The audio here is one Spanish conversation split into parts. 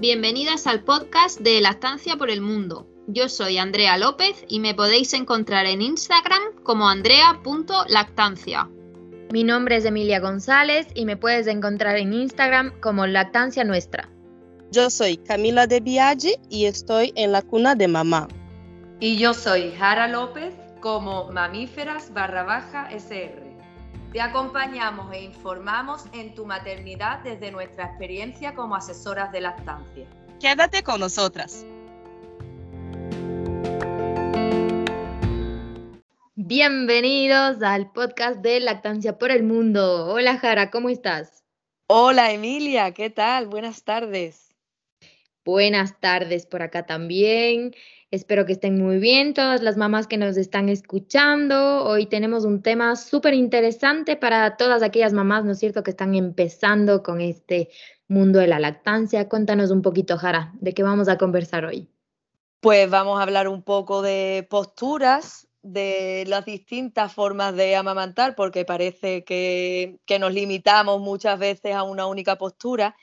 bienvenidas al podcast de Lactancia por el Mundo. Yo soy Andrea López y me podéis encontrar en Instagram como andrea.lactancia. Mi nombre es Emilia González y me puedes encontrar en Instagram como Lactancia Nuestra. Yo soy Camila de Biaggi y estoy en la cuna de mamá. Y yo soy Jara López como Mamíferas barra baja SR. Te acompañamos e informamos en tu maternidad desde nuestra experiencia como asesoras de lactancia. Quédate con nosotras. Bienvenidos al podcast de Lactancia por el Mundo. Hola Jara, ¿cómo estás? Hola Emilia, ¿qué tal? Buenas tardes. Buenas tardes por acá también. Espero que estén muy bien todas las mamás que nos están escuchando. Hoy tenemos un tema súper interesante para todas aquellas mamás, ¿no es cierto?, que están empezando con este mundo de la lactancia. Cuéntanos un poquito, Jara, de qué vamos a conversar hoy. Pues vamos a hablar un poco de posturas, de las distintas formas de amamantar, porque parece que, que nos limitamos muchas veces a una única postura.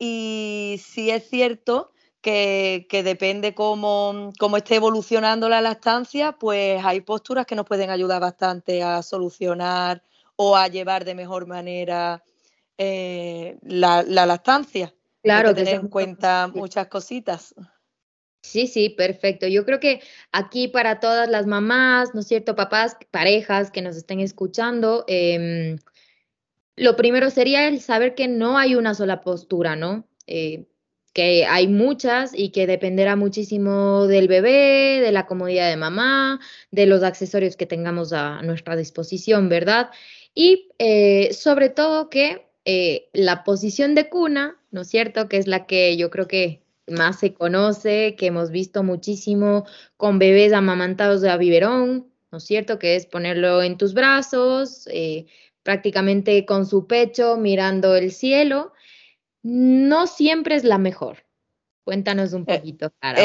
Y si es cierto que, depende cómo, esté evolucionando la lactancia, pues hay posturas que nos pueden ayudar bastante a solucionar o a llevar de mejor manera eh, la, lactancia. Claro, hay que tener en cuenta muchas cositas. Sí, sí, perfecto. Yo creo que aquí para todas las mamás, ¿no es cierto? Papás, parejas que nos estén escuchando, em, lo primero sería el saber que no hay una sola postura, ¿no? Eh, que hay muchas y que dependerá muchísimo del bebé, de la comodidad de mamá, de los accesorios que tengamos a nuestra disposición, ¿verdad? Y eh, sobre todo que eh, la posición de cuna, ¿no es cierto? Que es la que yo creo que más se conoce, que hemos visto muchísimo con bebés amamantados de biberón, ¿no es cierto? Que es ponerlo en tus brazos, eh, prácticamente con su pecho mirando el cielo no siempre es la mejor. Cuéntanos un eh, poquito, Cara.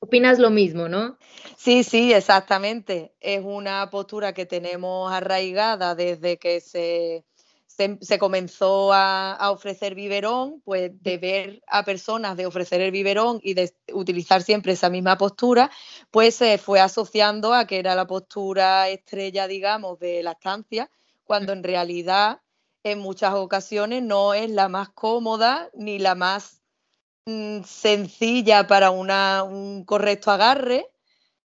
opinas lo mismo, ¿no? Sí, sí, exactamente. Es una postura que tenemos arraigada desde que se, se, comenzó a, ofrecer biberón, pues de ver a personas de ofrecer el biberón y de utilizar siempre esa misma postura, pues se fue asociando a que era la postura estrella, digamos, de la estancia, cuando en realidad en muchas ocasiones no es la más cómoda ni la más mm, sencilla para un correcto agarre,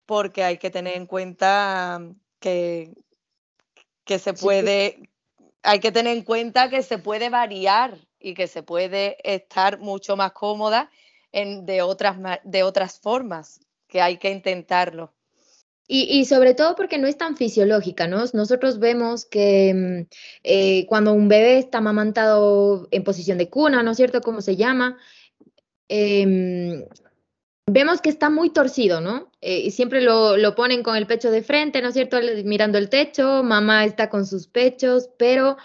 porque hay que tener en cuenta que, que se puede, hay que tener en cuenta que se puede variar y que se puede estar mucho más cómoda en, de, otras, de otras formas, que hay que intentarlo. Y, sobre todo porque no es tan fisiológica, ¿no? Nosotros vemos que mm, eh, cuando un bebé está amamantado en posición de cuna, ¿no es cierto? ¿Cómo se llama? Em, vemos que está muy torcido, ¿no? Eh, y siempre lo, lo, ponen con el pecho de frente, ¿no es cierto? Mirando el techo, mamá está con sus pechos, pero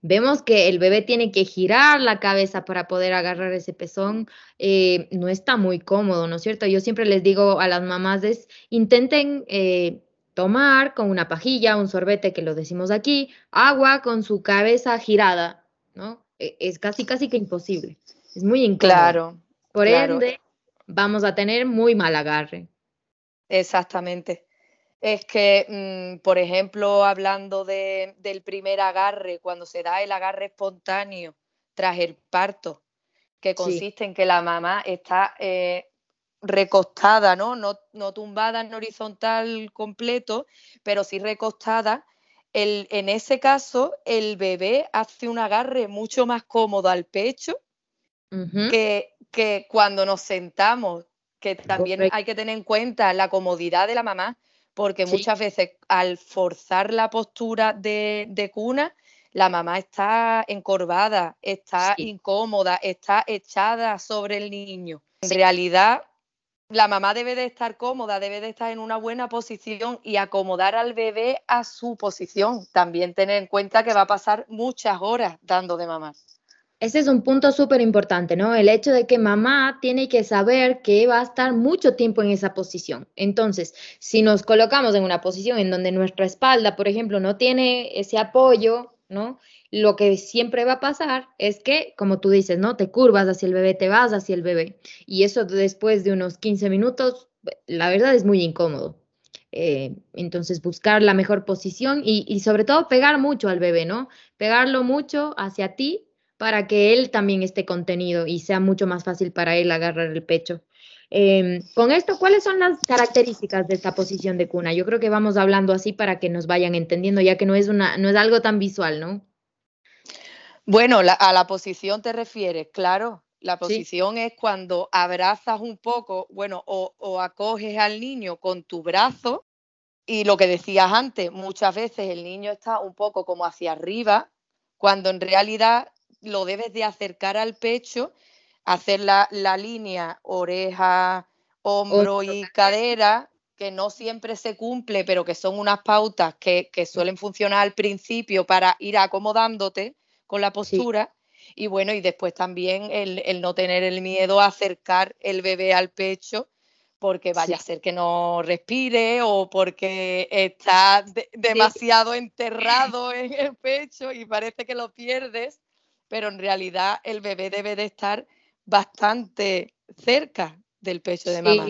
Vemos que el bebé tiene que girar la cabeza para poder agarrar ese pezón. Eh, no está muy cómodo, ¿no es cierto? Yo siempre les digo a las mamás, intenten eh, tomar con una pajilla, un sorbete, que lo decimos aquí, agua con su cabeza girada, ¿no? E, es casi, casi que imposible. Es muy incómodo. Claro. Por ende, vamos a tener muy mal agarre. Exactamente es que, mm, por ejemplo, hablando del primer agarre, cuando se da el agarre espontáneo tras el parto, que consiste en que la mamá está eh, recostada, ¿no? ¿no? No tumbada en horizontal completo, pero sí recostada. El, en ese caso, el bebé hace un agarre mucho más cómodo al pecho que, que, cuando nos sentamos, que también hay que tener en cuenta la comodidad de la mamá porque muchas veces al forzar la postura de, cuna, la mamá está encorvada, está incómoda, está echada sobre el niño. En realidad, la mamá debe de estar cómoda, debe de estar en una buena posición y acomodar al bebé a su posición. También tener en cuenta que va a pasar muchas horas dando de mamá. Ese es un punto súper importante, ¿no? El hecho de que mamá tiene que saber que va a estar mucho tiempo en esa posición. Entonces, si nos colocamos en una posición en donde nuestra espalda, por ejemplo, no tiene ese apoyo, ¿no? lo que siempre va a pasar es que, como tú dices, ¿no? Te curvas hacia el bebé, te vas hacia el bebé. Y eso después de unos 15 minutos, la verdad es muy incómodo. Eh, entonces, buscar la mejor posición y, y, sobre todo pegar mucho al bebé, ¿no? Pegarlo mucho hacia ti para que él también esté contenido y sea mucho más fácil para él agarrar el pecho. Eh, con esto, ¿cuáles son las características de esta posición de cuna? Yo creo que vamos hablando así para que nos vayan entendiendo, ya que no es, una, no es algo tan visual, ¿no? Bueno, la, a la posición te refieres, claro. La posición sí. es cuando abrazas un poco, bueno, o, o acoges al niño con tu brazo y lo que decías antes, muchas veces el niño está un poco como hacia arriba, cuando en realidad lo debes de acercar al pecho hacer la, la línea oreja, hombro y cadera, que no siempre se cumple, pero que son unas pautas que, que suelen funcionar al principio para ir acomodándote con la postura. Sí. Y bueno, y después también el, el, no tener el miedo a acercar el bebé al pecho porque vaya sí. a ser que no respire o porque está de, demasiado sí. enterrado en el pecho y parece que lo pierdes, pero en realidad el bebé debe de estar bastante cerca del pecho de mamá.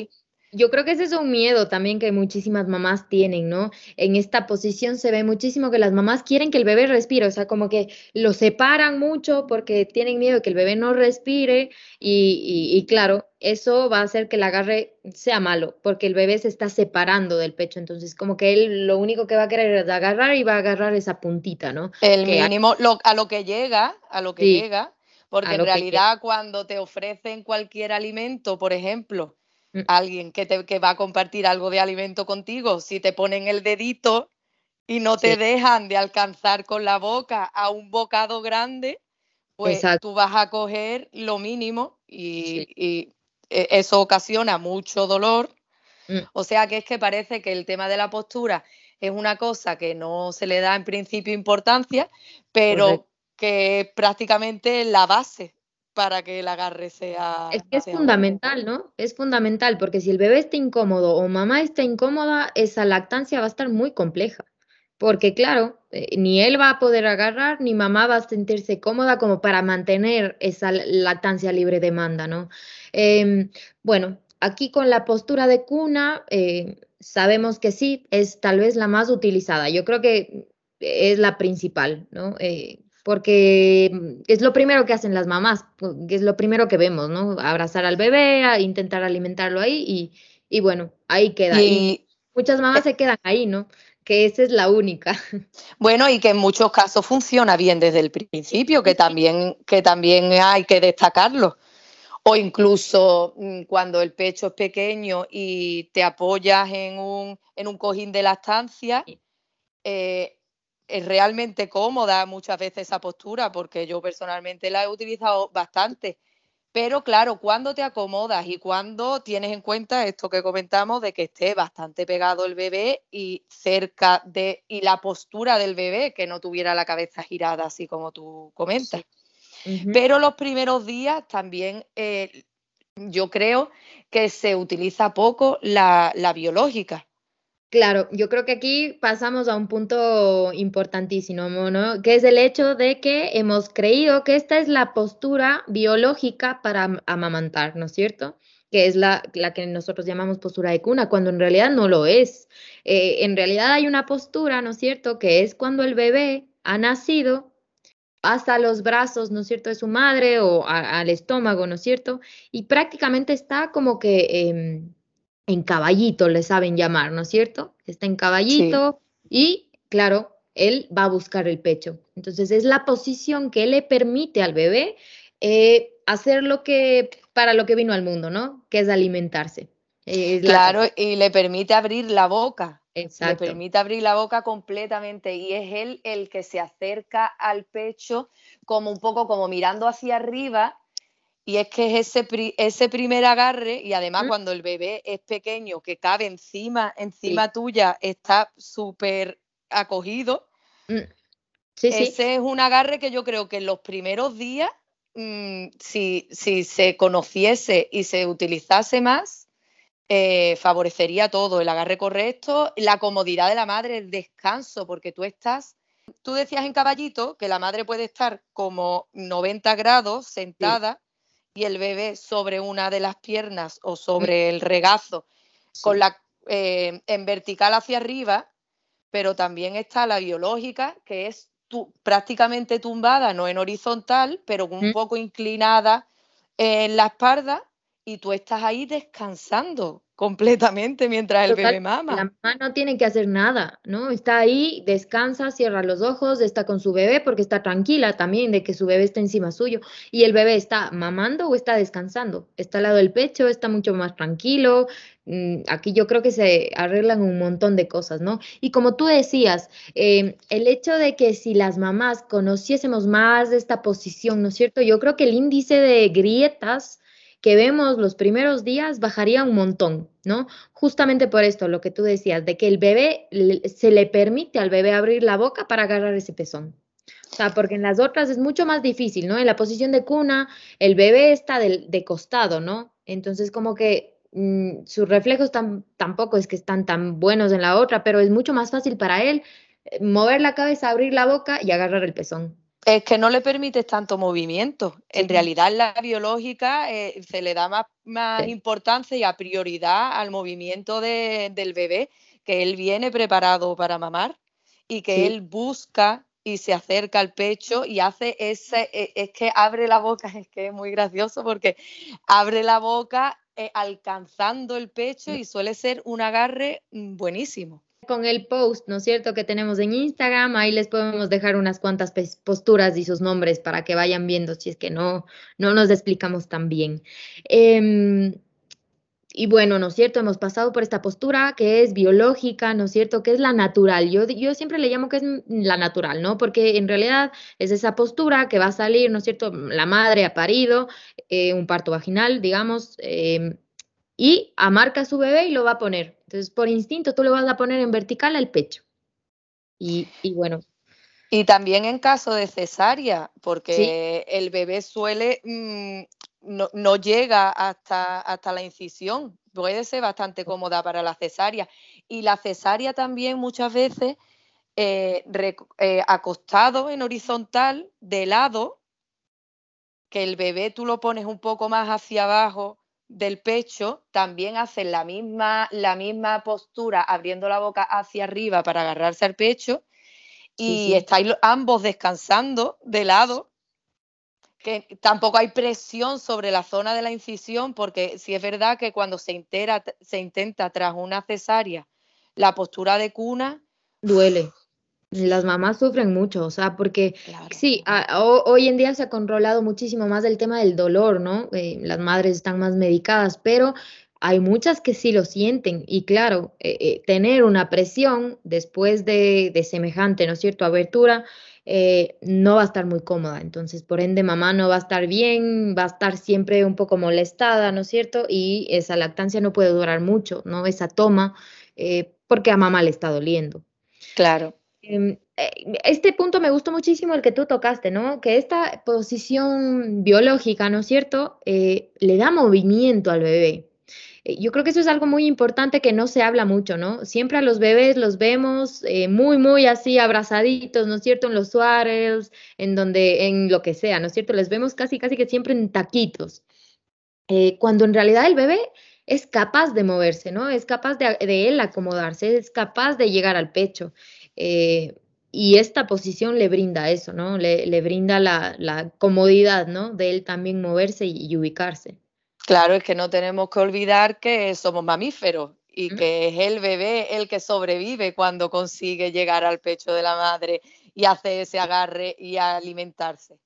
Yo creo que ese es un miedo también que muchísimas mamás tienen, ¿no? En esta posición se ve muchísimo que las mamás quieren que el bebé respire, o sea, como que lo separan mucho porque tienen miedo de que el bebé no respire y, y, y, claro, eso va a hacer que el agarre sea malo porque el bebé se está separando del pecho, entonces como que él lo único que va a querer es agarrar y va a agarrar esa puntita, ¿no? El que mínimo, lo, a lo que llega, a lo que sí. llega porque en realidad cuando te ofrecen cualquier alimento, por ejemplo. Alguien que, te, que va a compartir algo de alimento contigo, si te ponen el dedito y no te sí. dejan de alcanzar con la boca a un bocado grande, pues Exacto. tú vas a coger lo mínimo y, sí. y e, eso ocasiona mucho dolor. Mm. O sea que es que parece que el tema de la postura es una cosa que no se le da en principio importancia, pero Correcto que es prácticamente la base para que el agarre sea. Es que es fundamental, ¿no? Es fundamental, porque si el bebé está incómodo o mamá está incómoda, esa lactancia va a estar muy compleja. Porque, claro, eh, ni él va a poder agarrar, ni mamá va a sentirse cómoda como para mantener esa lactancia libre demanda, ¿no? Eh, bueno, aquí con la postura de cuna, eh, sabemos que sí, es tal vez la más utilizada. Yo creo que es la principal, ¿no? Eh, porque mm, es lo primero que hacen las mamás, es lo primero que vemos, ¿no? Abrazar al bebé, a intentar alimentarlo ahí y, y bueno, ahí queda. Y, y muchas mamás se quedan ahí, ¿no? Que esa es la única. Bueno, y que en muchos casos funciona bien desde el principio, que también, que también hay que destacarlo. O incluso mm, cuando el pecho es pequeño y te apoyas en un, en un cojín de lactancia, eh, es realmente cómoda muchas veces esa postura, porque yo personalmente la he utilizado bastante. Pero claro, cuando te acomodas y cuando tienes en cuenta esto que comentamos de que esté bastante pegado el bebé y cerca de y la postura del bebé, que no tuviera la cabeza girada así como tú comentas. Uh -huh. Pero los primeros días también eh, yo creo que se utiliza poco la, la biológica. Claro, yo creo que aquí pasamos a un punto importantísimo, ¿no? Que es el hecho de que hemos creído que esta es la postura biológica para amamantar, ¿no es cierto? Que es la, que nosotros llamamos postura de cuna, cuando en realidad no lo es. Eh, en realidad hay una postura, ¿no es cierto? Que es cuando el bebé ha nacido hasta los brazos, ¿no es cierto?, de su madre o al estómago, ¿no es cierto? Y prácticamente está como que... Eh, en caballito le saben llamar, ¿no es cierto? Está en caballito sí. y, claro, él va a buscar el pecho. Entonces es la posición que le permite al bebé eh, hacer lo que, para lo que vino al mundo, ¿no? Que es alimentarse. Es claro, la... y le permite abrir la boca. Exacto. Le permite abrir la boca completamente y es él el que se acerca al pecho como un poco como mirando hacia arriba y es que es ese, pri ese primer agarre, y además mm. cuando el bebé es pequeño, que cabe encima, encima sí. tuya, está súper acogido. Mm. Sí, ese sí. es un agarre que yo creo que en los primeros días, mmm, si, si, se conociese y se utilizase más, eh, favorecería todo, el agarre correcto, la comodidad de la madre, el descanso, porque tú estás Tú decías en caballito que la madre puede estar como 90 grados sentada y el bebé sobre una de las piernas o sobre el regazo con la eh, en vertical hacia arriba, pero también está la biológica, que es prácticamente tumbada, no en horizontal, pero un poco inclinada en la espalda y tú estás ahí descansando completamente mientras el bebé mama. La mamá no tiene que hacer nada, ¿no? Está ahí, descansa, cierra los ojos, está con su bebé porque está tranquila también de que su bebé está encima suyo. Y el bebé está mamando o está descansando. Está al lado del pecho, está mucho más tranquilo. Mm, aquí yo creo que se arreglan un montón de cosas, ¿no? Y como tú decías, em, el hecho de que si las mamás conociésemos más de esta posición, ¿no es cierto? Yo creo que el índice de grietas que vemos los primeros días bajaría un montón, ¿no? Justamente por esto, lo que tú decías, de que el bebé se le permite al bebé abrir la boca para agarrar ese pezón. O sea, porque en las otras es mucho más difícil, ¿no? En la posición de cuna, el bebé está de, costado, ¿no? Entonces, como que mm, sus reflejos tampoco es que están tan buenos en la otra, pero es mucho más fácil para él eh, mover la cabeza, abrir la boca y agarrar el pezón. Es que no le permites tanto movimiento. En realidad, la biológica eh, se le da más, importancia y a prioridad al movimiento del bebé, que él viene preparado para mamar y que él busca y se acerca al pecho y hace ese, e, es que abre la boca, es que es muy gracioso porque abre la boca eh, alcanzando el pecho y suele ser un agarre mm, buenísimo con el post, ¿no es cierto?, que tenemos en Instagram. Ahí les podemos dejar unas cuantas posturas y sus nombres para que vayan viendo si es que no, no nos explicamos tan bien. Em, y bueno, ¿no es cierto? Hemos pasado por esta postura que es biológica, ¿no es cierto? Que es la natural. Yo, yo siempre le llamo que es la natural, ¿no? Porque en realidad es esa postura que va a salir, ¿no es cierto? La madre ha parido, eh, un parto vaginal, digamos, em, y amarca a su bebé y lo va a poner. Entonces, por instinto, tú lo vas a poner en vertical al pecho. Y, bueno. Y también en caso de cesárea, porque el bebé suele, mm, no, llega hasta, hasta la incisión, puede ser bastante cómoda para la cesárea. Y la cesárea también muchas veces eh, eh, acostado en horizontal, de lado, que el bebé tú lo pones un poco más hacia abajo del pecho también hacen la misma, la misma postura, abriendo la boca hacia arriba para agarrarse al pecho. Y estáis ambos descansando de lado, que tampoco hay presión sobre la zona de la incisión, porque si es verdad que cuando se, se intenta tras una cesárea la postura de cuna, duele. Las mamás sufren mucho, o sea, porque sí, hoy en día se ha controlado muchísimo más el tema del dolor, ¿no? Eh, las madres están más medicadas, pero hay muchas que sí lo sienten y claro, eh, eh, tener una presión después de, semejante, ¿no es cierto?, abertura, no va a estar muy cómoda. Entonces, por ende, mamá no va a estar bien, va a estar siempre un poco molestada, ¿no es cierto? Y esa lactancia no puede durar mucho, ¿no? Esa toma, porque a mamá le está doliendo. Claro. Em, eh, este punto me gustó muchísimo el que tú tocaste, ¿no? Que esta posición biológica, ¿no es cierto?, eh, le da movimiento al bebé. Eh, yo creo que eso es algo muy importante que no se habla mucho, ¿no? Siempre a los bebés los vemos muy, muy así abrazaditos, ¿no es cierto? En los suárez, en donde, en lo que sea, ¿no es cierto? Les vemos casi, casi que siempre en taquitos. cuando en realidad el bebé es capaz de moverse, ¿no? Es capaz de, de él acomodarse, es capaz de llegar al pecho. Eh, y esta posición le brinda eso, ¿no? Le, brinda la, comodidad, ¿no? De él también moverse y, ubicarse. Claro, es que no tenemos que olvidar que somos mamíferos y que es el bebé el que sobrevive cuando consigue llegar al pecho de la madre y hace ese agarre y alimentarse.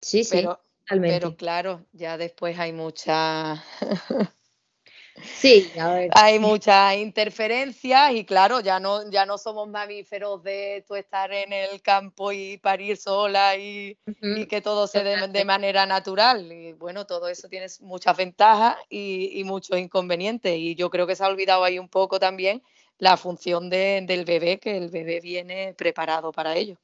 Sí, sí. pero claro, ya después hay mucha Sí, Hay muchas interferencias y claro, ya no, ya no somos mamíferos de tú estar en el campo y parir sola y, que todo se dé de, manera natural. Y bueno, todo eso tiene muchas ventajas y, muchos inconvenientes. Y yo creo que se ha olvidado ahí un poco también la función del bebé, que el bebé viene preparado para ello.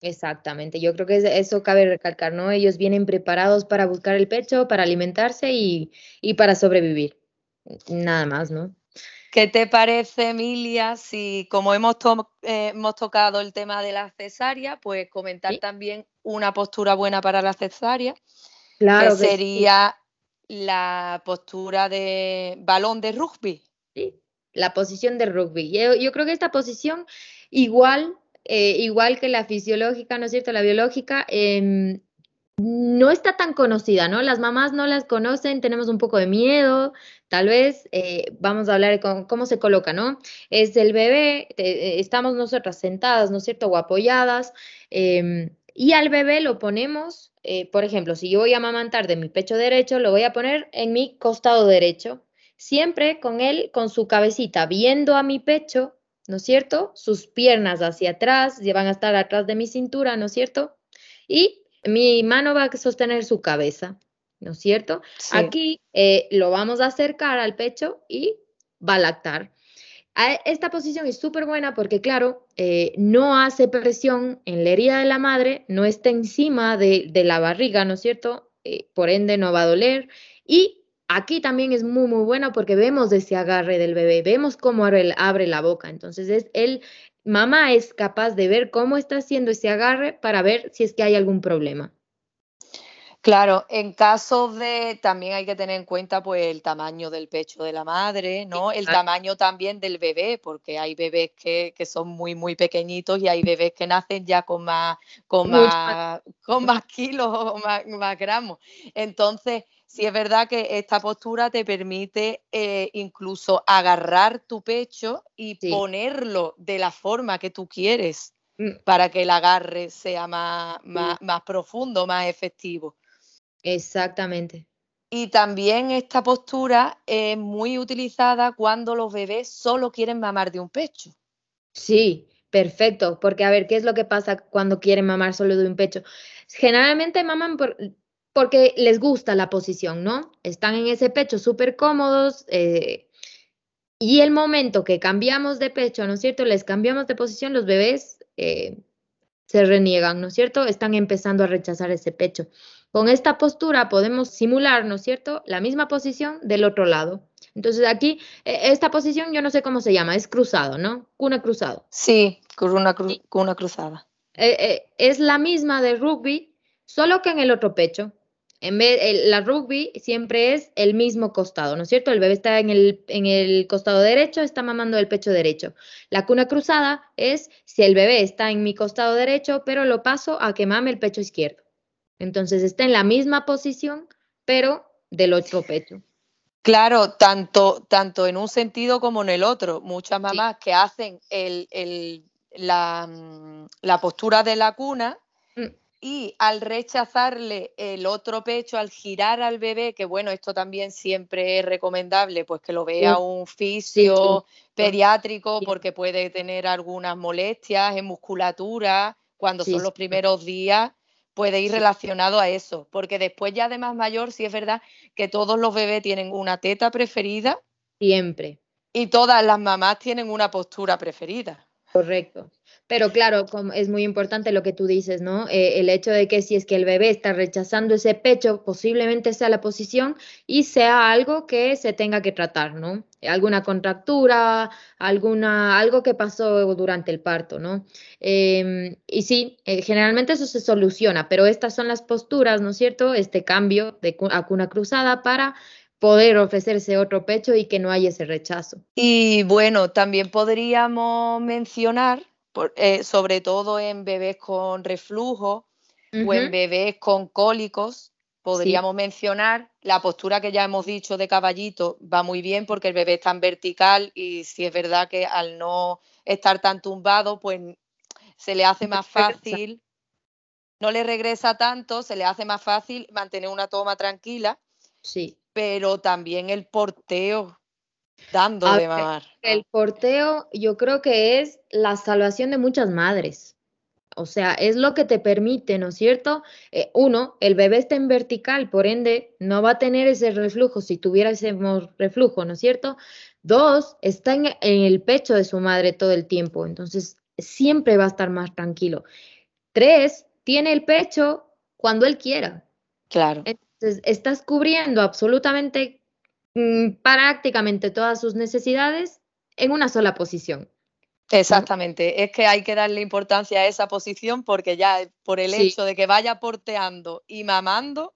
Exactamente, yo creo que eso cabe recalcar, ¿no? Ellos vienen preparados para buscar el pecho, para alimentarse y para sobrevivir nada más, ¿no? ¿Qué te parece, Emilia, si como hemos, eh, hemos tocado el tema de la cesárea, pues comentar también una postura buena para la cesárea? Claro. Que, sería la postura de balón de rugby. Sí, la posición de rugby. Yo, creo que esta posición, igual, eh, igual que la fisiológica, ¿no es cierto? La biológica, em, no está tan conocida, ¿no? Las mamás no las conocen, tenemos un poco de miedo, tal vez eh, vamos a hablar de cómo, se coloca, ¿no? Es el bebé, eh, estamos nosotras sentadas, ¿no es cierto? O apoyadas, em, y al bebé lo ponemos, eh, por ejemplo, si yo voy a amamantar de mi pecho derecho, lo voy a poner en mi costado derecho, siempre con él, con su cabecita viendo a mi pecho, ¿no es cierto? Sus piernas hacia atrás, van a estar atrás de mi cintura, ¿no es cierto? Y mi mano va a sostener su cabeza, ¿no es cierto? Aquí eh, lo vamos a acercar al pecho y va a lactar. Esta posición es súper buena porque, claro, eh, no hace presión en la herida de la madre, no está encima de, la barriga, ¿no es cierto? Eh, por ende, no va a doler. Y aquí también es muy, muy bueno porque vemos ese agarre del bebé, vemos cómo abre, abre la boca. Entonces, es el, mamá es capaz de ver cómo está haciendo ese agarre para ver si es que hay algún problema. Claro, en caso de, también hay que tener en cuenta pues el tamaño del pecho de la madre, ¿no? El tamaño también del bebé, porque hay bebés que, son muy, muy pequeñitos y hay bebés que nacen ya con más, con más, con más kilos o más, más gramos. Entonces, sí es verdad que esta postura te permite eh, incluso agarrar tu pecho y ponerlo de la forma que tú quieres mm. para que el agarre sea más, más, profundo, más efectivo. Exactamente. Y también esta postura es muy utilizada cuando los bebés solo quieren mamar de un pecho. Sí, perfecto, porque a ver, ¿qué es lo que pasa cuando quieren mamar solo de un pecho? Generalmente maman por, porque les gusta la posición, ¿no? Están en ese pecho súper cómodos. Eh, y el momento que cambiamos de pecho, ¿no es cierto? Les cambiamos de posición, los bebés eh, se reniegan, ¿no es cierto? Están empezando a rechazar ese pecho. Con esta postura podemos simular, ¿no es cierto?, la misma posición del otro lado. Entonces aquí, e, esta posición yo no sé cómo se llama, es cruzado, ¿no? Cuna cruzado. Sí, cuna, cuna cruzada. Eh, es la misma de rugby, solo que en el otro pecho. En vez, la rugby siempre es el mismo costado, ¿no es cierto? El bebé está en el, en el costado derecho, está mamando el pecho derecho. La cuna cruzada es si el bebé está en mi costado derecho, pero lo paso a que mame el pecho izquierdo. Entonces está en la misma posición, pero del otro pecho. Claro, tanto, tanto en un sentido como en el otro. Muchas mamás que hacen el, el, la, la, postura de la cuna y al rechazarle el otro pecho, al girar al bebé, que bueno, esto también siempre es recomendable, pues que lo vea un fisio pediátrico porque puede tener algunas molestias en musculatura cuando son los primeros días, puede ir relacionado a eso, porque después ya de más mayor sí es verdad que todos los bebés tienen una teta preferida. Siempre. Y todas las mamás tienen una postura preferida. Correcto. Pero claro, es muy importante lo que tú dices, ¿no? Eh, el hecho de que si es que el bebé está rechazando ese pecho, posiblemente sea la posición y sea algo que se tenga que tratar, ¿no? Alguna contractura, alguna, algo que pasó durante el parto, ¿no? Em, y sí, eh, generalmente eso se soluciona, pero estas son las posturas, ¿no es cierto? Este cambio de a cuna cruzada para poder ofrecerse otro pecho y que no haya ese rechazo. Y bueno, también podríamos mencionar eh, sobre todo en bebés con reflujo o en bebés con cólicos, podríamos mencionar la postura que ya hemos dicho de caballito, va muy bien porque el bebé está en vertical y si es verdad que al no estar tan tumbado, pues se le hace más fácil, no le regresa tanto, se le hace más fácil mantener una toma tranquila. Sí. Pero también el porteo, Dando de mamar. El porteo yo creo que es la salvación de muchas madres. O sea, es lo que te permite, ¿no es cierto? Eh, uno, el bebé está en vertical, por ende, no va a tener ese reflujo si tuviera ese reflujo, ¿no es cierto? Dos, está en, el pecho de su madre todo el tiempo, entonces siempre va a estar más tranquilo. Tres, tiene el pecho cuando él quiera. Claro. Entonces, estás cubriendo absolutamente Mm, prácticamente todas sus necesidades en una sola posición. Exactamente, es que hay que darle importancia a esa posición porque ya por el hecho de que vaya porteando y mamando,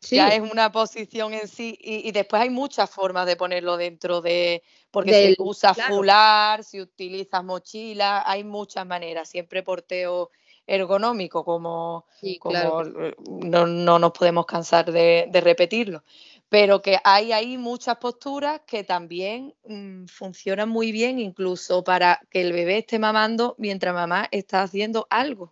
ya es una posición en sí y, después hay muchas formas de ponerlo dentro de, porque si usas fular, si utilizas mochila, hay muchas maneras, siempre porteo ergonómico, como, no, nos podemos cansar de repetirlo pero que hay ahí muchas posturas que también mm, funcionan muy bien, incluso para que el bebé esté mamando mientras mamá está haciendo algo.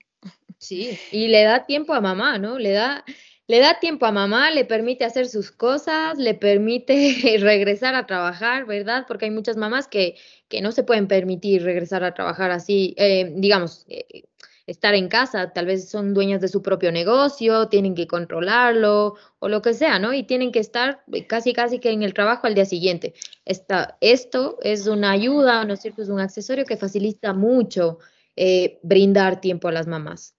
Sí, y le da tiempo a mamá, ¿no? Le da, le da tiempo a mamá, le permite hacer sus cosas, le permite regresar a trabajar, ¿verdad? Porque hay muchas mamás que, que no se pueden permitir regresar a trabajar así, eh, digamos, eh, estar en casa, tal vez son dueñas de su propio negocio, tienen que controlarlo o lo que sea, ¿no? Y tienen que estar eh, casi, casi que en el trabajo al día siguiente. Esta, esto es una ayuda, ¿no es cierto? Es un accesorio que facilita mucho eh, brindar tiempo a las mamás.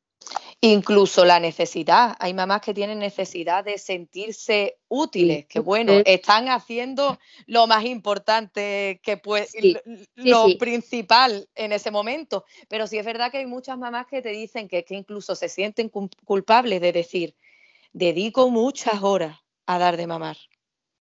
Incluso la necesidad. Hay mamás que tienen necesidad de sentirse útiles, que bueno, están haciendo lo más importante que puede, lo principal en ese momento. Pero sí es verdad que hay muchas mamás que te dicen que, que incluso se sienten culpables de decir, dedico muchas horas a dar de mamar.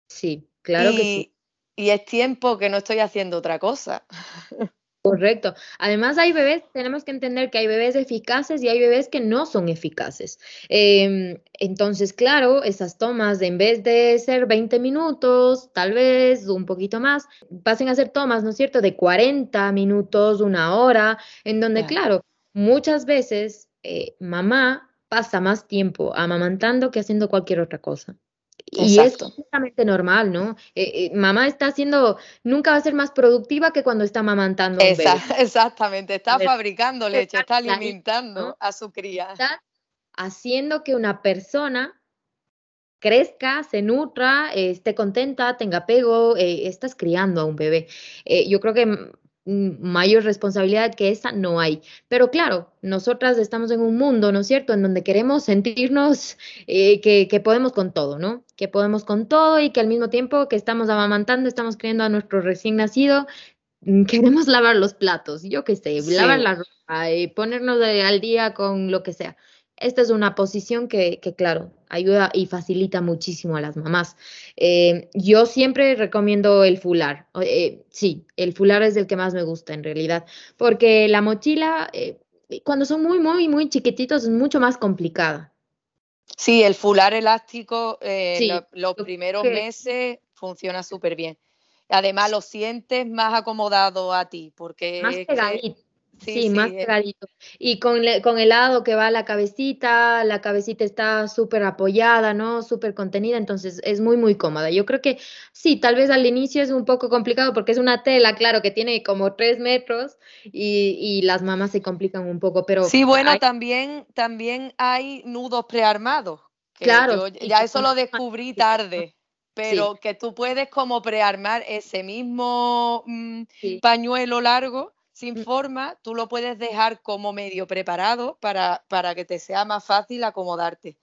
Sí, claro que sí. Y es tiempo que no estoy haciendo otra cosa. Correcto. Además, hay bebés, tenemos que entender que hay bebés eficaces y hay bebés que no son eficaces. Em, entonces, claro, esas tomas, de, en vez de ser 20 minutos, tal vez un poquito más, pasen a ser tomas, ¿no es cierto?, de 40 minutos, una hora, en donde, claro, muchas veces eh, mamá pasa más tiempo amamantando que haciendo cualquier otra cosa. Y es completamente normal, ¿no? Eh, eh, mamá está haciendo, nunca va a ser más productiva que cuando está amamantando. exactamente, está fabricando leche, está alimentando a su cría. Está haciendo que una persona crezca, se nutra, esté contenta, tenga apego, eh, estás criando a un bebé. yo creo que mayor responsabilidad que esa no hay. Pero claro, nosotras estamos en un mundo, ¿no es cierto?, en donde queremos sentirnos eh, que, podemos con todo, ¿no? Que podemos con todo y que al mismo tiempo que estamos amamantando, estamos criando a nuestro recién nacido, mm, queremos lavar los platos, yo qué sé, lavar la ropa y ponernos al día con lo que sea. Esta es una posición que, claro, ayuda y facilita muchísimo a las mamás. Eh, yo siempre recomiendo el fular. Eh, sí, el fular es el que más me gusta en realidad, porque la mochila, eh, cuando son muy, muy, muy chiquititos, es mucho más complicada. Sí, el fular elástico, los primeros meses funciona súper bien. Además, lo sientes más acomodado a ti, porque... Más pegadito. Sí, más eh. pegadito. Y con, con el lado que va la cabecita, la cabecita está súper apoyada, ¿no? Súper contenida, entonces es muy, muy cómoda. Yo creo que sí, tal vez al inicio es un poco complicado porque es una tela, claro, que tiene como tres metros y, las mamás se complican un poco, pero... Sí, bueno, también, también hay nudos prearmados. Claro. ya eso lo descubrí tarde pero que tú puedes como prearmar ese mismo mm, pañuelo largo sin forma, tú lo puedes dejar como medio preparado para, para que te sea más fácil acomodarte.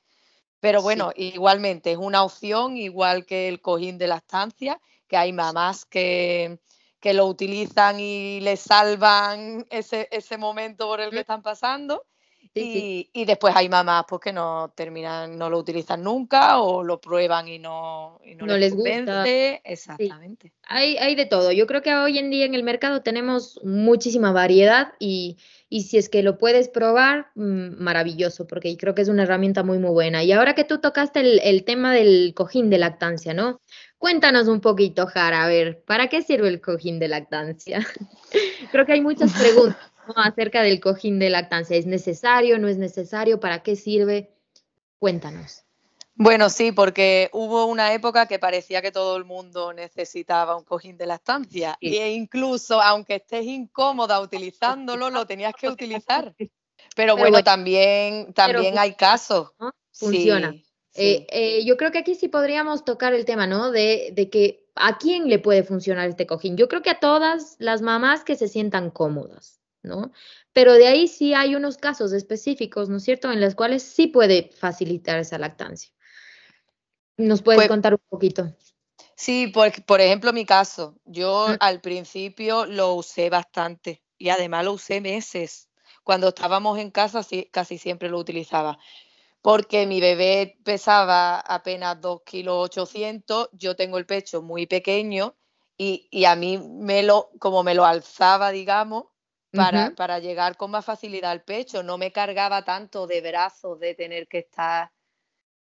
Pero bueno, igualmente es una opción, igual que el cojín de la estancia, que hay mamás que, que lo utilizan y les salvan ese, ese momento por el que están pasando y, después hay mamás pues, que no terminan, no lo utilizan nunca o lo prueban y no, no, les, gusta. Exactamente. Hay, hay de todo. Yo creo que hoy en día en el mercado tenemos muchísima variedad y, si es que lo puedes probar, mm, maravilloso, porque creo que es una herramienta muy, muy buena. Y ahora que tú tocaste el, el tema del cojín de lactancia, ¿no? Cuéntanos un poquito, Jara, a ver, ¿para qué sirve el cojín de lactancia? creo que hay muchas preguntas acerca del cojín de lactancia. ¿Es necesario? ¿No es necesario? ¿Para qué sirve? Cuéntanos. Bueno, sí, porque hubo una época que parecía que todo el mundo necesitaba un cojín de lactancia e incluso aunque estés incómoda utilizándolo, lo tenías que utilizar. Pero, bueno, también, también hay casos. Funciona. Eh, eh, yo creo que aquí sí podríamos tocar el tema, ¿no? De, de, que a quién le puede funcionar este cojín. Yo creo que a todas las mamás que se sientan cómodas. ¿No? Pero de ahí sí hay unos casos específicos, ¿no es cierto?, en los cuales sí puede facilitar esa lactancia. ¿Nos puedes pues contar un poquito? Sí, por, por ejemplo, mi caso, yo Mm. al principio lo usé bastante y además lo usé meses. Cuando estábamos en casa sí, casi siempre lo utilizaba. Porque mi bebé pesaba apenas 2 kilos 800, yo tengo el pecho muy pequeño y, y a mí me lo, como me lo alzaba, digamos, para, para llegar con más facilidad al pecho. No me cargaba tanto de brazos, de tener que estar,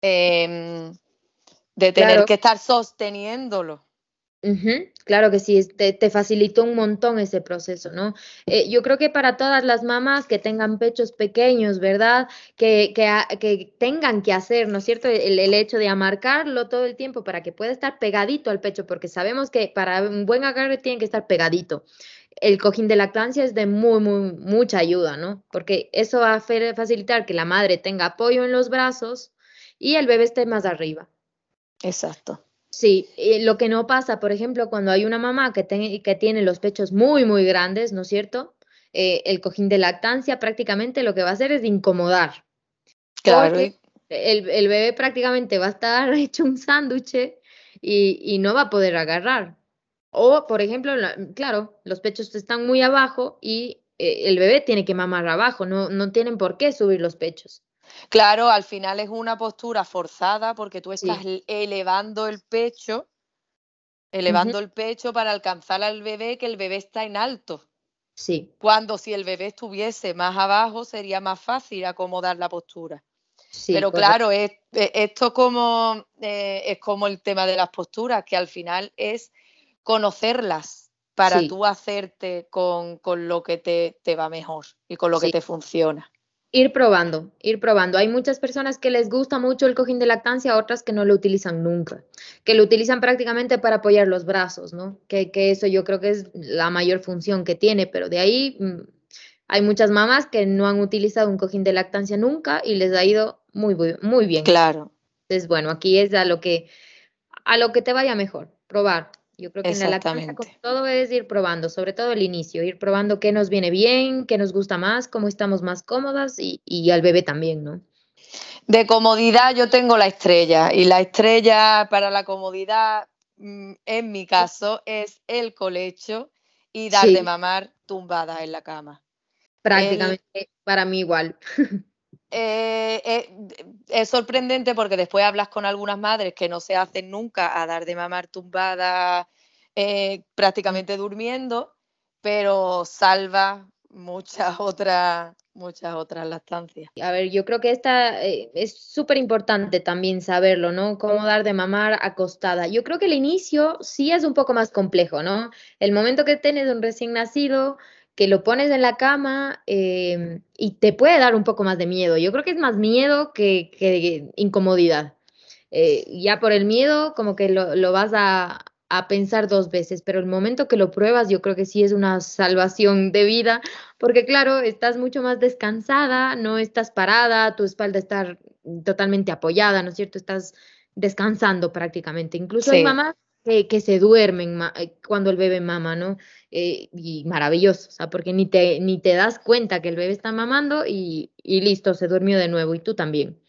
em, de tener Claro. que estar sosteniéndolo. Claro que sí, te, te facilitó un montón ese proceso, ¿no? Eh, yo creo que para todas las mamás que tengan pechos pequeños, ¿verdad? Que, que, que tengan que hacer, ¿no es cierto? El, el hecho de amarcarlo todo el tiempo para que pueda estar pegadito al pecho, porque sabemos que para un buen agarre tiene que estar pegadito. El cojín de lactancia es de muy, muy, mucha ayuda, ¿no? Porque eso va a facilitar que la madre tenga apoyo en los brazos y el bebé esté más arriba. Exacto. Sí, lo que no pasa, por ejemplo, cuando hay una mamá que, que tiene los pechos muy, muy grandes, ¿no es cierto? Eh, el cojín de lactancia prácticamente lo que va a hacer es incomodar, Claro, el, el bebé prácticamente va a estar hecho un sándwich y, y no va a poder agarrar. O, por ejemplo, la- claro, los pechos están muy abajo y eh, el bebé tiene que mamar abajo, no, no tienen por qué subir los pechos. Claro, al final es una postura forzada porque tú estás le- elevando el pecho, elevando el pecho para alcanzar al bebé, que el bebé está en alto. Sí, Cuando si el bebé estuviese más abajo sería más fácil acomodar la postura. sí, Pero correcto. claro, es, e- esto como, eh, es como el tema de las posturas, que al final es conocerlas para Sí. tú hacerte con, con lo que te, te va mejor y con lo que te funciona. Ir probando, ir probando. Hay muchas personas que les gusta mucho el cojín de lactancia, otras que no lo utilizan nunca, que lo utilizan prácticamente para apoyar los brazos, ¿no? Que, que eso yo creo que es la mayor función que tiene, pero de ahí mm, hay muchas mamás que no han utilizado un cojín de lactancia nunca y les ha ido muy, muy, muy bien. Claro, Entonces, bueno, aquí es a lo que, a lo que te vaya mejor, probar. Yo creo que en la lactancia todo es ir probando, sobre todo el inicio, ir probando qué nos viene bien, qué nos gusta más, cómo estamos más cómodas y, y al bebé también, ¿no? De comodidad yo tengo la estrella y la estrella para la comodidad, mm, en mi caso, es el colecho y dar Sí. de mamar tumbada en la cama. Prácticamente para mí igual. Eh, eh, es sorprendente porque después hablas con algunas madres que no se hacen nunca a dar de mamar tumbada eh, prácticamente durmiendo, pero salva muchas otras, muchas otras lactancias. A ver, yo creo que esta es súper importante también saberlo, ¿no? Cómo dar de mamar acostada. Yo creo que el inicio sí es un poco más complejo, ¿no? El momento que tienes un recién nacido, que lo pones en la cama eh, y te puede dar un poco más de miedo. Yo creo que es más miedo que, que incomodidad. Eh, ya por el miedo, como que lo, lo vas a, a pensar dos veces, pero el momento que lo pruebas, yo creo que sí es una salvación de vida, porque claro, estás mucho más descansada, no estás parada, tu espalda está totalmente apoyada, ¿no es cierto? Estás descansando prácticamente. Incluso hay Sí. mamás que, que se duermen eh, cuando el bebé mama, ¿no? Eh, y maravilloso, o sea, porque ni te, ni te das cuenta que el bebé está mamando y, y listo, se durmió de nuevo y tú también.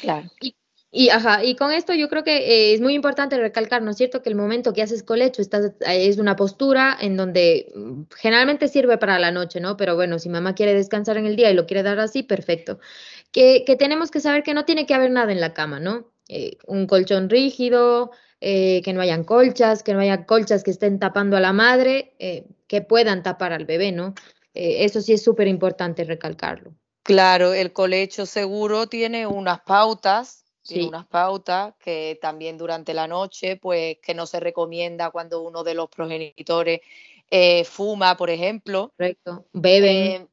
Claro. Y, ajá, y con esto yo creo que eh, es muy importante recalcar, ¿no es cierto?, que el momento que haces colecho estás, eh, es una postura en donde mm, generalmente sirve para la noche, ¿no? Pero bueno, si mamá quiere descansar en el día y lo quiere dar así, perfecto. Que, que tenemos que saber que no tiene que haber nada en la cama, ¿no? Eh, un colchón rígido, eh, que no hayan colchas, que no haya colchas que estén tapando a la madre, eh, que puedan tapar al bebé, ¿no? Eh, eso sí es súper importante recalcarlo. Claro, el colecho seguro tiene unas pautas, tiene Sí. unas pautas que también durante la noche, pues que no se recomienda cuando uno de los progenitores eh, fuma, por ejemplo. Correcto. Beben. Eh,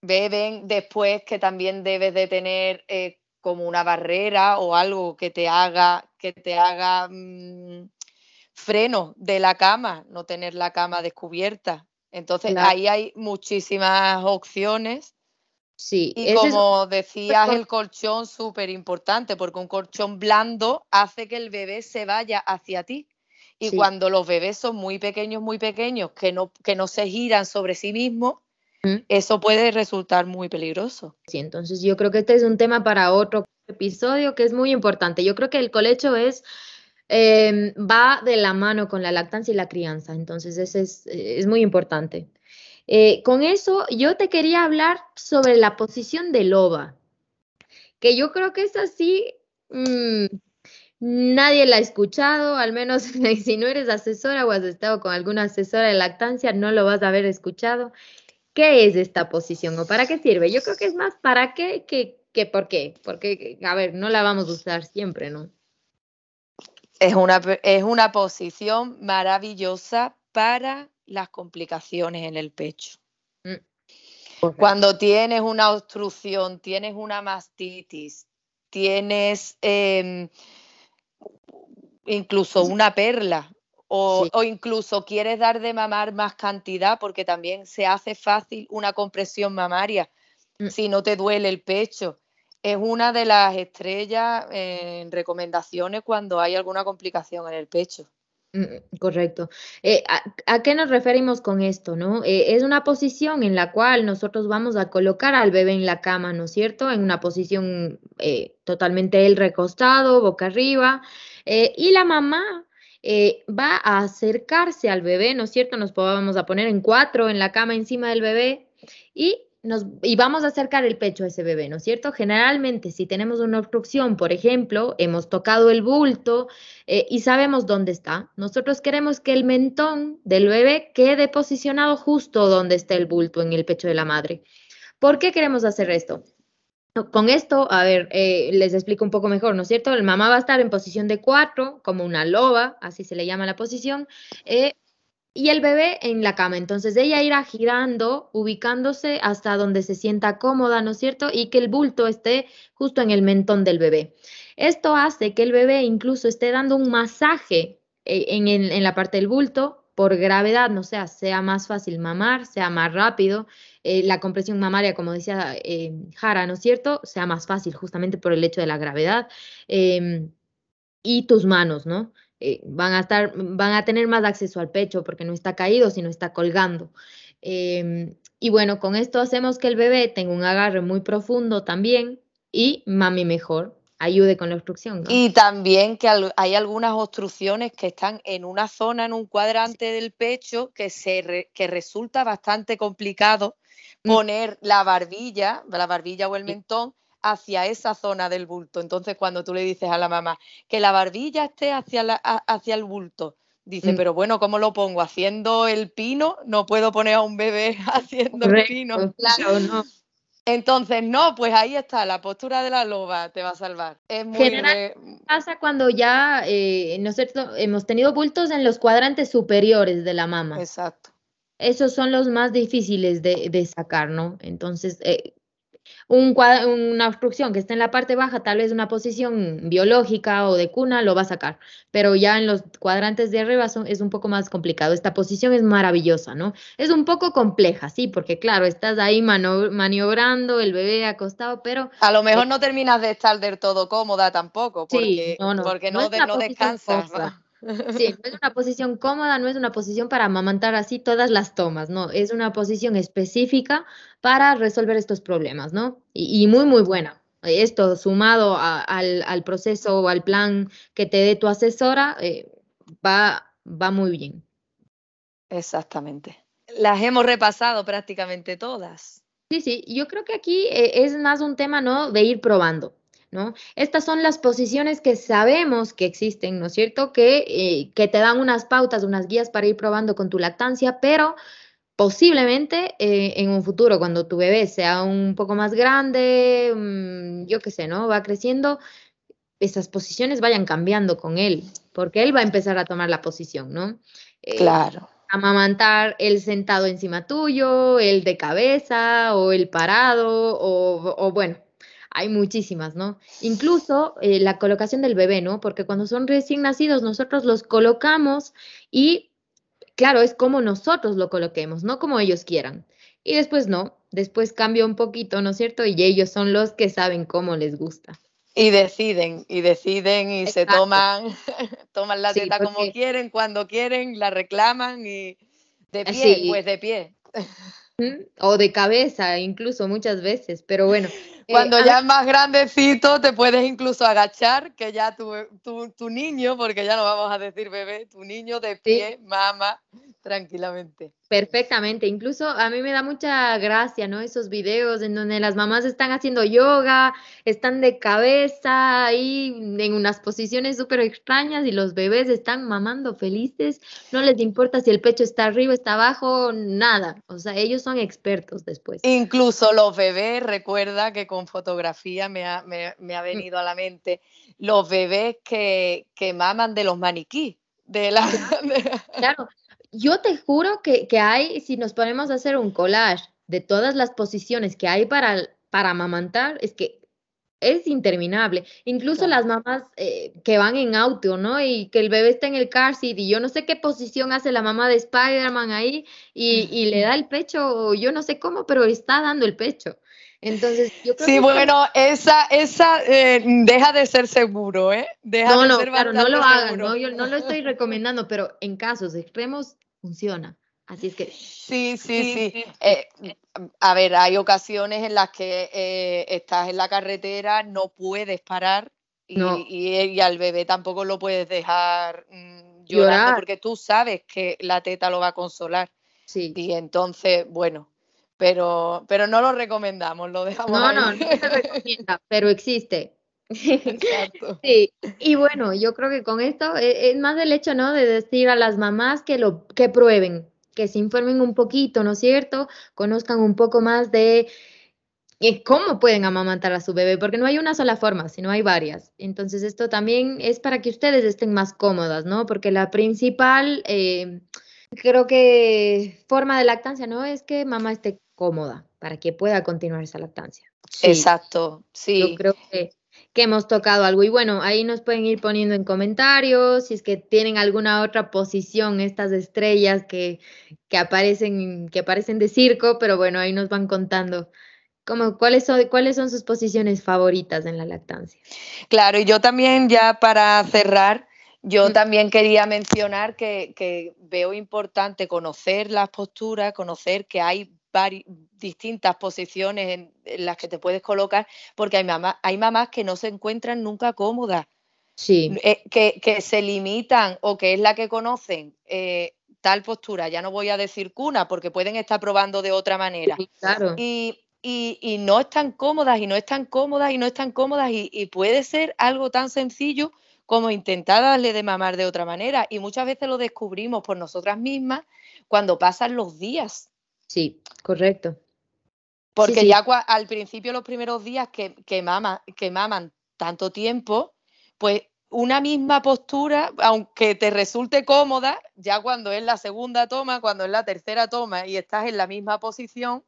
beben después que también debes de tener eh, como una barrera o algo que te haga, que te haga mm, freno de la cama, no tener la cama descubierta. Entonces Claro. ahí hay muchísimas opciones Sí, y es como decías, el colchón súper importante, porque un colchón blando hace que el bebé se vaya hacia ti. Y Sí. cuando los bebés son muy pequeños, muy pequeños, que no, que no se giran sobre sí mismos, eso puede resultar muy peligroso. Sí, entonces yo creo que este es un tema para otro episodio que es muy importante. Yo creo que el colecho es em, va de la mano con la lactancia y la crianza, entonces eso es, es muy importante. Eh, con eso, yo te quería hablar sobre la posición de loba, que yo creo que es así, mm, nadie la ha escuchado, al menos si no eres asesora o has estado con alguna asesora de lactancia, no lo vas a haber escuchado. ¿Qué es esta posición o para qué sirve? Yo creo que es más para qué que, que por qué, porque, a ver, no la vamos a usar siempre, ¿no? Es una, es una posición maravillosa para las complicaciones en el pecho. Mm. Cuando tienes una obstrucción, tienes una mastitis, tienes em, incluso una perla o, o, incluso quieres dar de mamar más cantidad porque también se hace fácil una compresión mamaria mm. si no te duele el pecho. Es una de las estrellas en recomendaciones cuando hay alguna complicación en el pecho. Mm, correcto. Eh, ¿a, qué nos referimos con esto? ¿no? Eh, es una posición en la cual nosotros vamos a colocar al bebé en la cama, ¿no es cierto? En una posición eh, totalmente él recostado, boca arriba, y la mamá va a acercarse al bebé, ¿no es cierto? Nos vamos a poner en cuatro en la cama encima del bebé y y vamos a acercar el pecho a ese bebé, ¿no es cierto? Generalmente, si tenemos una obstrucción, por ejemplo, hemos tocado el bulto eh, y sabemos dónde está, nosotros queremos que el mentón del bebé quede posicionado justo donde está el bulto en el pecho de la madre. ¿Por qué queremos hacer esto? Con esto, a ver, eh, les explico un poco mejor, ¿no es cierto? El mamá va a estar en posición de cuatro, como una loba, así se le llama la posición, eh, y el bebé en la cama. Entonces ella irá girando, ubicándose hasta donde se sienta cómoda, ¿no es cierto? Y que el bulto esté justo en el mentón del bebé. Esto hace que el bebé incluso esté dando un masaje eh, en, la parte del bulto por gravedad, no sea, sea más fácil mamar, sea más rápido, eh, la compresión mamaria, como decía eh, Jara, ¿no es cierto? Sea más fácil justamente por el hecho de la gravedad. Em, y tus manos, ¿no? Eh, van a estar, van a tener más acceso al pecho porque no está caído, sino está colgando. Em, y bueno, con esto hacemos que el bebé tenga un agarre muy profundo también y mami mejor, ayude con la obstrucción. Y también que hay algunas obstrucciones que están en una zona, en un cuadrante del pecho, que, se que resulta bastante complicado mm. poner la barbilla, la barbilla o el mentón hacia esa zona del bulto. Entonces, cuando tú le dices a la mamá que la barbilla esté hacia, la, hacia el bulto, dice, mm. pero bueno, ¿cómo lo pongo? ¿Haciendo el pino? No puedo poner a un bebé haciendo el pino. Claro, no. Entonces, no, pues ahí está, la postura de la loba te va a salvar. Es muy pasa cuando ya eh, hemos tenido bultos en los cuadrantes superiores de la mama. Exacto. Esos son los más difíciles de, de sacar, ¿no? Entonces, eh, una obstrucción que está en la parte baja, tal vez una posición biológica o de cuna, lo va a sacar, pero ya en los cuadrantes de arriba es un poco más complicado. Esta posición es maravillosa, ¿no? Es un poco compleja, sí, porque claro, estás ahí maniobrando, el bebé acostado, pero... A lo mejor no terminas de estar del todo cómoda tampoco, porque no, no, porque no, no, descansas. Sí, no es una posición cómoda, no es una posición para amamantar así todas las tomas, no, es una posición específica para resolver estos problemas, ¿no? Y, muy, muy buena. Esto sumado al, proceso o al plan que te dé tu asesora, eh, va, va muy bien. Exactamente. Las hemos repasado prácticamente todas. Sí, sí, yo creo que aquí eh, es más un tema, ¿no? De ir probando. ¿No? Estas son las posiciones que sabemos que existen, ¿no es cierto? Que, eh, que te dan unas pautas, unas guías para ir probando con tu lactancia, pero posiblemente eh, en un futuro, cuando tu bebé sea un poco más grande, mm, yo qué sé, ¿no? Va creciendo, esas posiciones vayan cambiando con él, porque él va a empezar a tomar la posición, ¿no? Eh, claro. Amamantar el sentado encima tuyo, el de cabeza o el parado, o, o bueno, hay muchísimas, ¿no? Incluso eh, la colocación del bebé, ¿no? Porque cuando son recién nacidos, nosotros los colocamos y, claro, es como nosotros lo coloquemos, no como ellos quieran. Y después no, después cambia un poquito, ¿no es cierto? Y ellos son los que saben cómo les gusta. Y deciden, y deciden y se toman, toman la teta como quieren, cuando quieren, la reclaman y de pie, pues de pie. O de cabeza, incluso muchas veces, pero bueno. Eh, Cuando ya es más grandecito, te puedes incluso agachar, que ya tu, tu, niño, porque ya no vamos a decir bebé, tu niño de pie, mama, tranquilamente. Perfectamente, incluso a mí me da mucha gracia, ¿no? Esos videos en donde las mamás están haciendo yoga, están de cabeza ahí en unas posiciones súper extrañas y los bebés están mamando felices, no les importa si el pecho está arriba, está abajo, nada, o sea, ellos son expertos después. Incluso los bebés, recuerda que con fotografía me ha, me, ha mm. venido a la mente, los bebés que, que maman de los maniquí. De la, Claro, yo te juro que, hay, si nos ponemos a hacer un collage de todas las posiciones que hay para, para amamantar, es que es interminable. Incluso las mamás eh, que van en auto, ¿no? Y que el bebé está en el car seat y yo no sé qué posición hace la mamá de Spider-Man ahí y, le da el pecho, yo no sé cómo, pero está dando el pecho. Entonces, yo creo sí, bueno, esa, esa eh, deja de ser seguro, ¿eh? Deja no, de no, ser claro, no lo hagan, ¿no? Yo no lo estoy recomendando, pero en casos extremos funciona. Así es que. Sí, sí, sí. Eh, a ver, hay ocasiones en las que eh, estás en la carretera, no puedes parar y, al bebé tampoco lo puedes dejar mm, llorando porque tú sabes que la teta lo va a consolar. Sí. Y entonces, bueno, pero, pero no lo recomendamos, lo dejamos. No, no, no se recomienda, pero existe. Sí, y bueno, yo creo que con esto e, es, más el hecho, ¿no? De decir a las mamás que lo que prueben, que se informen un poquito, ¿no es cierto? Conozcan un poco más de eh, cómo pueden amamantar a su bebé, porque no hay una sola forma, sino hay varias. Entonces, esto también es para que ustedes estén más cómodas, ¿no? Porque la principal, eh, creo que forma de lactancia, ¿no? Es que mamá esté cómoda para que pueda continuar esa lactancia. Exacto, sí. Yo creo que que hemos tocado algo. Y bueno, ahí nos pueden ir poniendo en comentarios si es que tienen alguna otra posición, estas estrellas que, que aparecen, que aparecen de circo, pero bueno, ahí nos van contando. Como, ¿cuáles, son, ¿Cuáles son sus posiciones favoritas en la lactancia? Claro, y yo también ya para cerrar, yo mm. también quería mencionar que, que, veo importante conocer las posturas, conocer que hay distintas posiciones en, las que te puedes colocar, porque hay, mamá, hay mamás que no se encuentran nunca cómodas, sí. Eh, que, se limitan o que es la que conocen eh, tal postura, ya no voy a decir cuna, porque pueden estar probando de otra manera. claro. Y, y, no están cómodas y no están cómodas y no están cómodas y, y puede ser algo tan sencillo como intentar darle de mamar de otra manera y muchas veces lo descubrimos por nosotras mismas cuando pasan los días. Sí, correcto. Porque ya al principio, los primeros días que, que, que maman tanto tiempo, pues una misma postura, aunque te resulte cómoda, ya cuando es la segunda toma, cuando es la tercera toma y estás en la misma posición,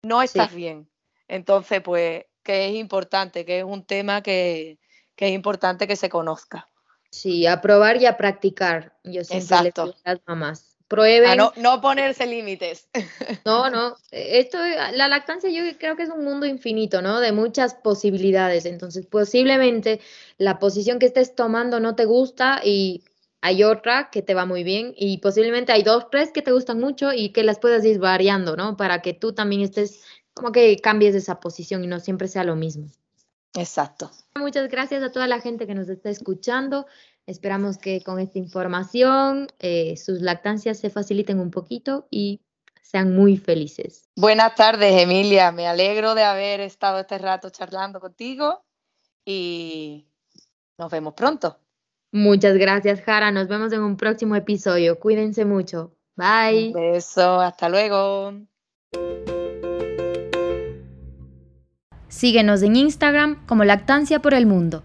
no estás bien. Entonces, pues, que es importante, que es un tema que, que, es importante que se conozca. Sí, a probar y a practicar. Yo siempre Exacto. le a las mamás prueben. no, no, ponerse límites. No, no. Esto, la lactancia yo creo que es un mundo infinito, ¿no? De muchas posibilidades. Entonces, posiblemente la posición que estés tomando no te gusta y hay otra que te va muy bien y posiblemente hay dos, tres que te gustan mucho y que las puedas ir variando, ¿no? Para que tú también estés como que cambies esa posición y no siempre sea lo mismo. Exacto. Muchas gracias a toda la gente que nos está escuchando. Esperamos que con esta información eh, sus lactancias se faciliten un poquito y sean muy felices. Buenas tardes, Emilia. Me alegro de haber estado este rato charlando contigo y nos vemos pronto. Muchas gracias, Jara. Nos vemos en un próximo episodio. Cuídense mucho. Bye. Un beso. Hasta luego. Síguenos en Instagram como Lactancia por el Mundo.